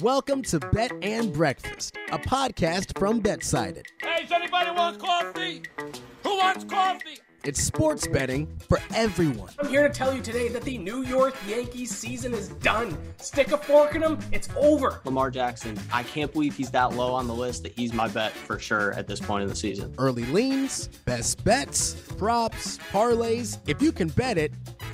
Welcome to Bet and Breakfast, a podcast from Betsided. Hey, does anybody want coffee? Who wants coffee? It's sports betting for everyone. I'm here to tell you today that the New York Yankees season is done. Stick a fork in them, it's over. Lamar Jackson, I can't believe he's that low on the list that he's my bet for sure at this point in the season. Early leans, best bets, props, parlays. If you can bet it,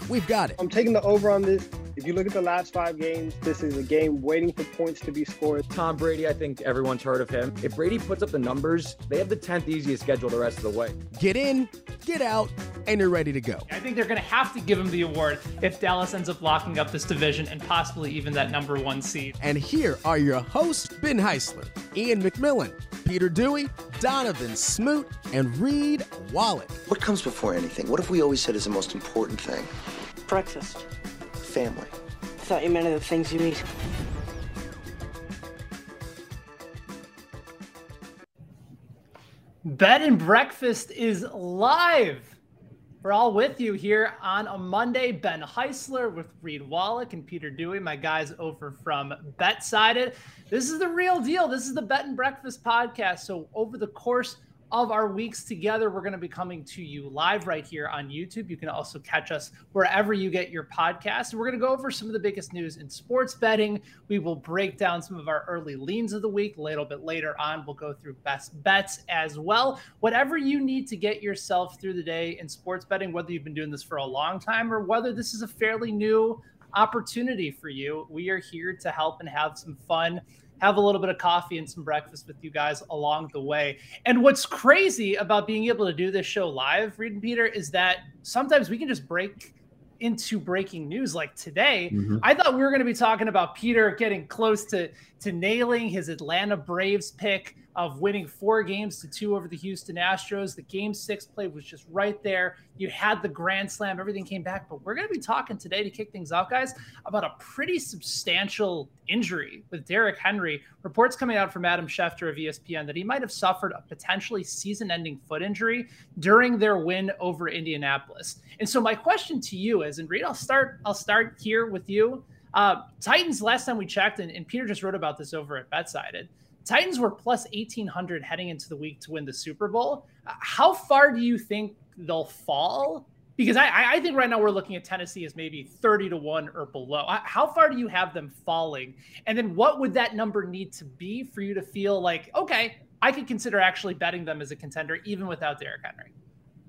we've got it. I'm taking the over on this. If you look at the last five games, this is a game waiting for points to be scored. Tom Brady, I think everyone's heard of him. If Brady puts up the numbers, they have the 10th easiest schedule the rest of the way. Get in, get out, and you're ready to go. I think they're going to have to give him the award if Dallas ends up locking up this division and possibly even that number one seed. And here are your hosts, Ben Heisler, Ian McMillan, Peter Dewey, Donovan Smoot, and Reed Wallach. What comes before anything? What have we always said is the most important thing? Breakfast. Family. I thought you meant the things you eat. Bet and Breakfast is live. We're all with you here on a Monday. Ben Heisler with Reed Wallach and Peter Dewey, my guys over from BetSided. This is the real deal. This is the Bet and Breakfast podcast. So, over the course of our weeks together. We're going to be coming to you live right here on YouTube. You can also catch us wherever you get your podcast. We're going to go over some of the biggest news in sports betting. We will break down some of our early leans of the week a little bit later on. We'll go through best bets as well. Whatever you need to get yourself through the day in sports betting, whether you've been doing this for a long time or whether this is a fairly new opportunity for you, we are here to help and have some fun have a little bit of coffee and some breakfast with you guys along the way. And what's crazy about being able to do this show live, Reed and Peter, is that sometimes we can just break into breaking news like today. Mm-hmm. I thought we were going to be talking about Peter getting close to to nailing his Atlanta Braves pick of winning four games to two over the Houston Astros. The game six play was just right there. You had the grand slam, everything came back. But we're going to be talking today to kick things off, guys, about a pretty substantial injury with Derrick Henry. Reports coming out from Adam Schefter of ESPN that he might have suffered a potentially season ending foot injury during their win over Indianapolis. And so my question to you is, and Reed, I'll start, I'll start here with you. Uh, Titans, last time we checked, and, and Peter just wrote about this over at Betsided. Titans were plus 1800 heading into the week to win the Super Bowl. Uh, how far do you think they'll fall? Because I, I think right now we're looking at Tennessee as maybe 30 to 1 or below. How far do you have them falling? And then what would that number need to be for you to feel like, okay, I could consider actually betting them as a contender even without Derrick Henry?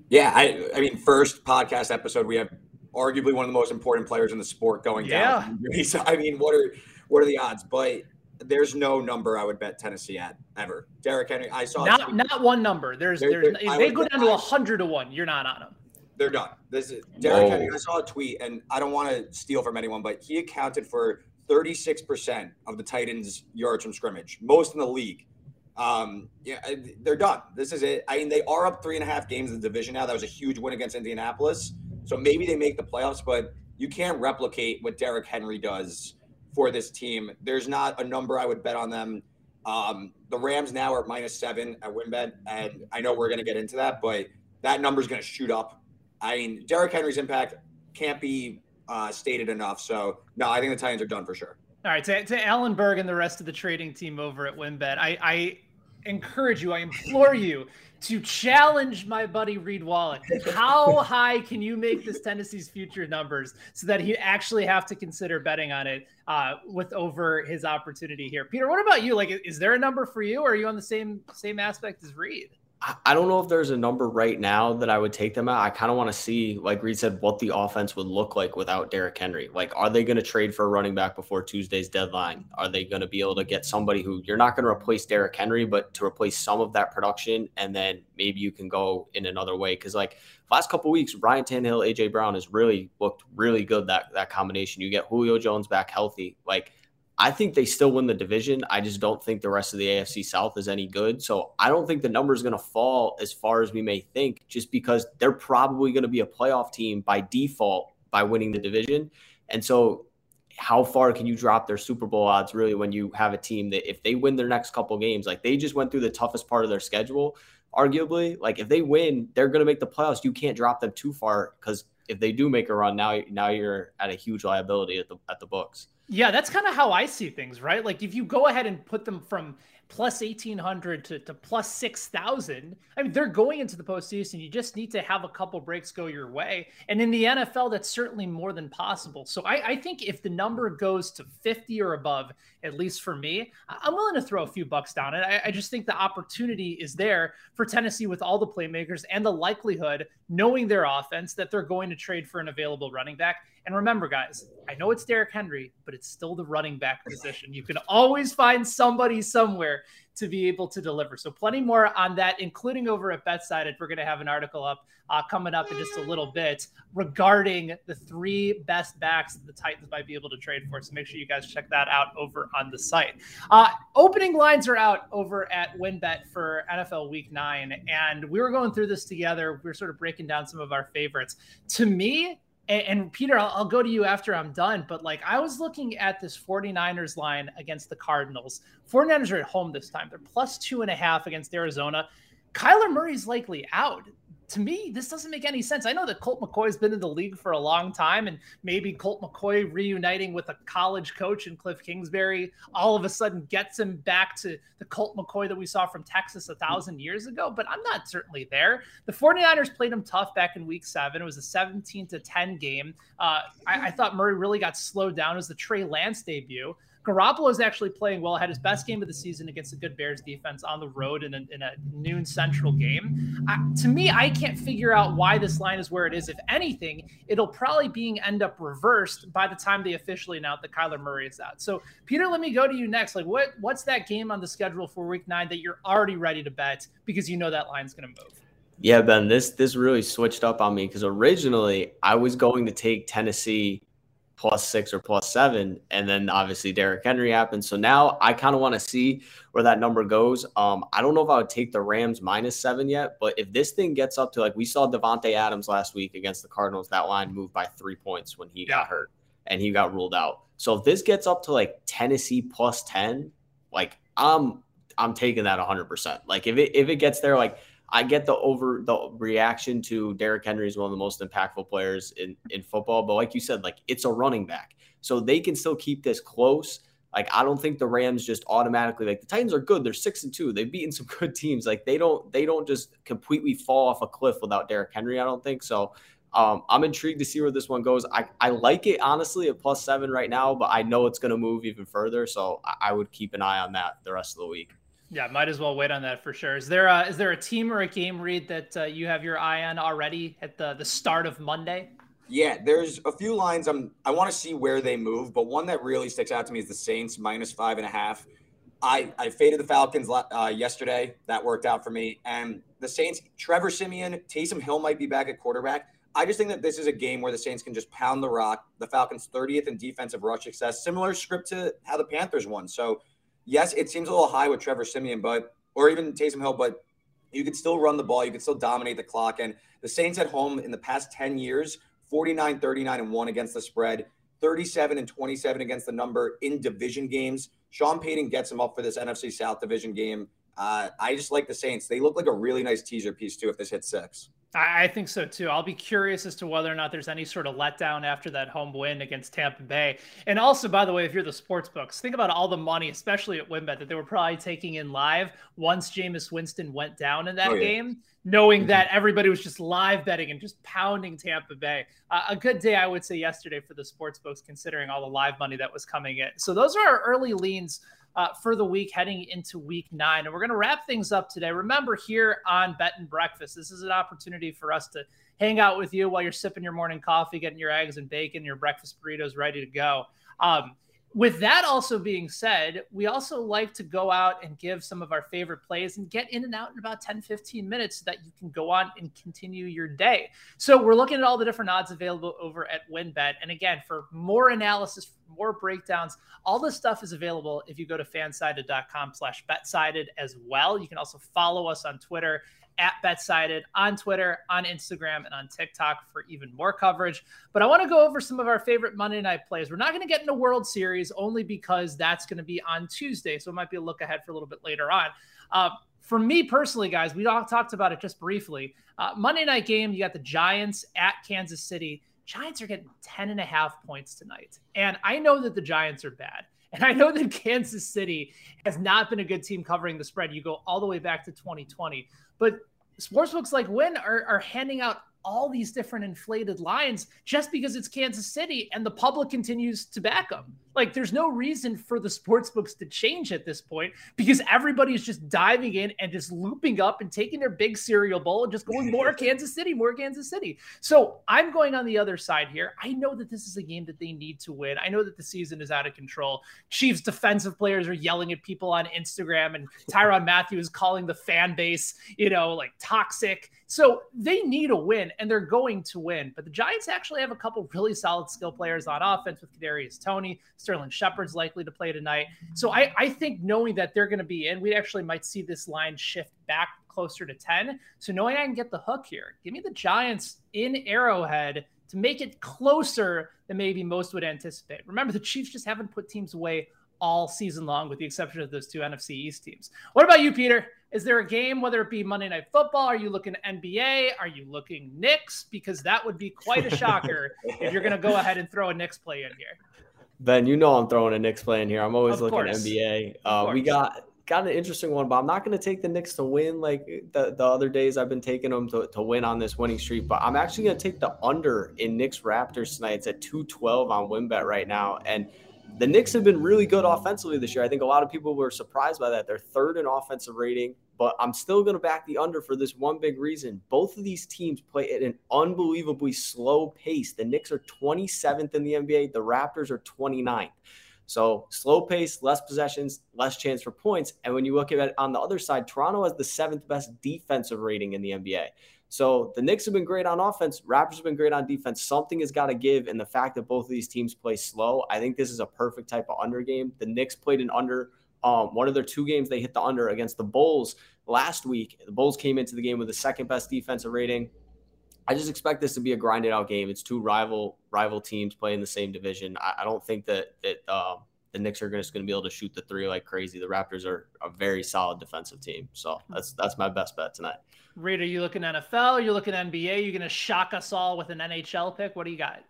Yeah, I, I mean, first podcast episode, we have arguably one of the most important players in the sport going yeah. down. So, I mean, what are what are the odds? But there's no number I would bet Tennessee at ever. Derrick Henry, I saw not not one number. There's there, there's if they go down to hundred to one, you're not on them. They're done. This is Derrick Whoa. Henry. I saw a tweet, and I don't want to steal from anyone, but he accounted for 36% of the Titans' yards from scrimmage, most in the league. Um, yeah, they're done. This is it. I mean, they are up three and a half games in the division now. That was a huge win against Indianapolis. So maybe they make the playoffs, but you can't replicate what Derrick Henry does for this team. There's not a number I would bet on them. Um, the Rams now are minus seven at WynnBET, and I know we're going to get into that, but that number is going to shoot up. I mean, Derrick Henry's impact can't be uh, stated enough. So, no, I think the Titans are done for sure. All right, to, to Berg and the rest of the trading team over at WynnBET, I, I encourage you, I implore you to challenge my buddy Reed Wallach. How high can you make this Tennessee's future numbers so that he actually have to consider betting on it uh, with over his opportunity here? Peter, what about you? Like, is there a number for you, or are you on the same same aspect as Reed? I don't know if there's a number right now that I would take them at. I kind of want to see, like Reed said, what the offense would look like without Derrick Henry. Like, are they going to trade for a running back before Tuesday's deadline? Are they going to be able to get somebody who you're not going to replace Derrick Henry, but to replace some of that production, and then maybe you can go in another way? Because like last couple weeks, Ryan Tannehill, AJ Brown has really looked really good. That that combination. You get Julio Jones back healthy, like I think they still win the division. I just don't think the rest of the AFC South is any good. So I don't think the number is going to fall as far as we may think, just because they're probably going to be a playoff team by default by winning the division. And so, how far can you drop their Super Bowl odds really when you have a team that if they win their next couple games, like they just went through the toughest part of their schedule, arguably, like if they win, they're going to make the playoffs. You can't drop them too far because if they do make a run, now now you're at a huge liability at the at the books. Yeah, that's kind of how I see things, right? Like if you go ahead and put them from plus 1800 to, to plus 6000 i mean they're going into the postseason. You just need to have a couple breaks go your way. And in the nfl that's certainly more than possible. So i, I think if the number goes to 50 or above at least for me i'm willing to throw a few bucks down. It I, I just think the opportunity is there for tennessee with all the playmakers and the likelihood knowing their offense that they're going to trade for an available running back and remember, guys, I know it's Derrick Henry, but it's still the running back position. You can always find somebody somewhere to be able to deliver. So, plenty more on that, including over at BetSided. We're going to have an article up uh, coming up in just a little bit regarding the three best backs that the Titans might be able to trade for. So, make sure you guys check that out over on the site. Uh, opening lines are out over at WynnBET for NFL Week Nine, and we were going through this together. We are sort of breaking down some of our favorites. To me, and, and Peter, I'll, I'll, go to you after I'm done. But like I was looking at this 49ers line against the Cardinals. 49ers are at home this time. They're plus two and a half against Arizona. Kyler Murray's likely out to me, this doesn't make any sense. I know that Colt McCoy's been in the league for a long time, and maybe Colt McCoy reuniting with a college coach in Cliff Kingsbury all of a sudden gets him back to the Colt McCoy that we saw from Texas a thousand years ago, but I'm not certainly there. The 49ers played him tough back in week seven. It was a 17 to 10 game. Uh, I, I thought Murray really got slowed down as the Trey Lance debut. Garoppolo is actually playing well. Had his best game of the season against a good Bears defense on the road in a, in a noon Central game. to me, I can't figure out why this line is where it is. If anything, it'll probably being end up reversed by the time they officially announce that Kyler Murray is out. So, Peter, let me go to you next. Like, what what's that game on the schedule for Week Nine that you're already ready to bet because you know that line's going to move? Yeah, Ben, this this really switched up on me because originally I was going to take Tennessee plus six or plus seven. And then obviously Derrick Henry happened. So now I kind of want to see where that number goes. Um, I don't know if I would take the Rams minus seven yet, but if this thing gets up to like we saw Davante Adams last week against the Cardinals, that line moved by three points when he yeah. got hurt and he got ruled out. So if this gets up to like Tennessee plus 10, like I'm I'm taking that 100%. Like if it if it gets there like I get the over the reaction to Derrick Henry is one of the most impactful players in, in football, but like you said, like it's a running back. So they can still keep this close. Like I don't think the Rams just automatically like the Titans are good. They're six and two. They've beaten some good teams. Like they don't they don't just completely fall off a cliff without Derrick Henry. I don't think so. Um, I'm intrigued to see where this one goes. I, I like it honestly at plus seven right now, but I know it's going to move even further. So I, I would keep an eye on that the rest of the week. Yeah, might as well wait on that for sure. Is there a, is there a team or a game Reed that uh, you have your eye on already at the the start of Monday? Yeah, there's a few lines I'm I want to see where they move, but one that really sticks out to me is the Saints minus five and a half. I I faded the Falcons uh, yesterday. That worked out for me. And the Saints, Trevor Siemian, Taysom Hill might be back at quarterback. I just think that this is a game where the Saints can just pound the rock. The Falcons 30th in defensive rush success, similar script to how the Panthers won. So yes, it seems a little high with Trevor Siemian, but or even Taysom Hill, but you could still run the ball. You could still dominate the clock. And the Saints at home in the past 10 years, 49, 39, and 1 against the spread, 37 and 27 against the number in division games. Sean Payton gets them up for this NFC South division game. Uh, I just like the Saints. They look like a really nice teaser piece, too, if this hits six. I think so too. I'll be curious as to whether or not there's any sort of letdown after that home win against Tampa Bay. And also, by the way, if you're the sports books, think about all the money, especially at WynnBET, that they were probably taking in live once Jameis Winston went down in that oh, yeah. game, knowing mm-hmm. that everybody was just live betting and just pounding Tampa Bay. Uh, a good day, I would say, yesterday for the sports books, considering all the live money that was coming in. So those are our early leans uh, for the week heading into week nine. And we're going to wrap things up today. Remember, here on Bet and Breakfast, this is an opportunity for us to hang out with you while you're sipping your morning coffee, getting your eggs and bacon, your breakfast burritos ready to go. Um, with that also being said, we also like to go out and give some of our favorite plays and get in and out in about 10, 15 minutes so that you can go on and continue your day. So we're looking at all the different odds available over at WynnBET. And again, for more analysis, more breakdowns, all this stuff is available if you go to fansided.com slash betsided as well. You can also follow us on Twitter at BetSided on Twitter, on Instagram, and on TikTok for even more coverage. But I want to go over some of our favorite Monday night plays. We're not going to get into World Series only because that's going to be on Tuesday. So it might be a look ahead for a little bit later on. Uh, for me personally, guys, we all talked about it just briefly. Uh, Monday night game, you got the Giants at Kansas City. Giants are getting 10 and a half points tonight. And I know that the Giants are bad. And I know that Kansas City has not been a good team covering the spread. You go all the way back to 2020. But sportsbooks like Wynn are, are handing out all these different inflated lines just because it's Kansas City and the public continues to back them. Like there's no reason for the sports books to change at this point because everybody's just diving in and just looping up and taking their big cereal bowl and just going more Kansas City, more Kansas City. So I'm going on the other side here. I know that this is a game that they need to win. I know that the season is out of control. Chiefs defensive players are yelling at people on Instagram and Tyrann Mathieu is calling the fan base, you know, like toxic. So they need a win and they're going to win. But the Giants actually have a couple really solid skill players on offense with Kadarius Toney. Sterling Shepard's likely to play tonight. So I, I think knowing that they're going to be in, we actually might see this line shift back closer to 10. So knowing I can get the hook here, give me the Giants in Arrowhead to make it closer than maybe most would anticipate. Remember, the Chiefs just haven't put teams away all season long, with the exception of those two NFC East teams. What about you, Peter? Is there a game, whether it be Monday Night Football? Are you looking NBA? Are you looking Knicks? Because that would be quite a shocker if you're going to go ahead and throw a Knicks play in here. Ben, you know I'm throwing a Knicks play in here. I'm always of looking course. NBA. Uh, we got got an interesting one, but I'm not going to take the Knicks to win like the, the other days I've been taking them to, to win on this winning streak. But I'm actually going to take the under in Knicks Raptors tonight. It's at 212 on WynnBET right now. And the Knicks have been really good offensively this year. I think a lot of people were surprised by that. They're third in offensive rating, but I'm still going to back the under for this one big reason. Both of these teams play at an unbelievably slow pace. The Knicks are 27th in the NBA, the Raptors are 29th. So slow pace, less possessions, less chance for points. And when you look at it on the other side, Toronto has the seventh best defensive rating in the NBA. So the Knicks have been great on offense. Raptors have been great on defense. Something has got to give. And the fact that both of these teams play slow, I think this is a perfect type of under game. The Knicks played an under. Um, one of their two games, they hit the under against the Bulls last week. The Bulls came into the game with the second best defensive rating. I just expect this to be a grinded out game. It's two rival rival teams playing the same division. I, I don't think that that uh, the Knicks are just going to be able to shoot the three like crazy. The Raptors are a very solid defensive team, so that's that's my best bet tonight. Reed, are you looking NFL? Are you looking NBA? You're going to shock us all with an NHL pick? What do you got?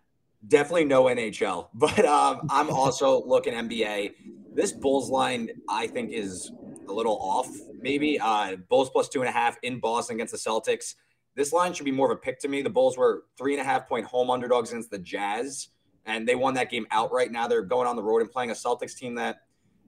Definitely no NHL, but um, I'm also looking NBA. This Bulls line, I think, is a little off. Maybe uh, Bulls plus two and a half in Boston against the Celtics. This line should be more of a pick to me. The Bulls were three and a half point home underdogs against the Jazz, and they won that game outright. Now they're going on the road and playing a Celtics team that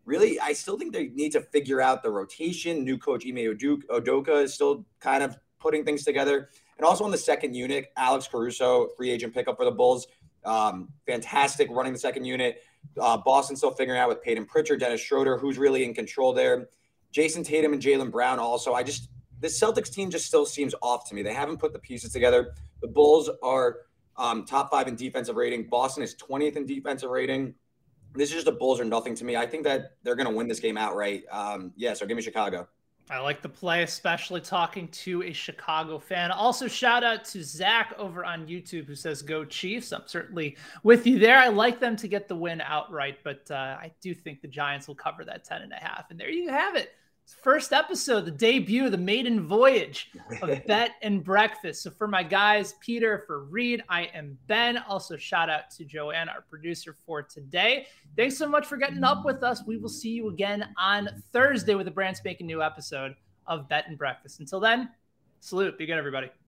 really, I still think they need to figure out the rotation. New coach Ime Udoka is still kind of putting things together. And also on the second unit, Alex Caruso, free agent pickup for the Bulls. Um, fantastic running the second unit. Uh, Boston still figuring out with Payton Pritchard, Dennis Schroeder, who's really in control there. Jayson Tatum and Jaylen Brown also. I just, the Celtics team just still seems off to me. They haven't put the pieces together. The Bulls are um, top five in defensive rating. Boston is 20th in defensive rating this is just a Bulls or nothing to me. I think that they're going to win this game outright. Um, yeah, so give me Chicago. I like the play, especially talking to a Chicago fan. Also, shout out to Zach over on YouTube who says, Go Chiefs. I'm certainly with you there. I like them to get the win outright, but uh, I do think the Giants will cover that 10 and a half. And there you have it. First episode, the debut, the maiden voyage of Bet and Breakfast. So for my guys, Peter, for Reed, I am Ben. Also, shout out to Joanne, our producer for today. Thanks so much for getting up with us. We will see you again on Thursday with a brand spanking new episode of Bet and Breakfast. Until then, salute. Be good, everybody.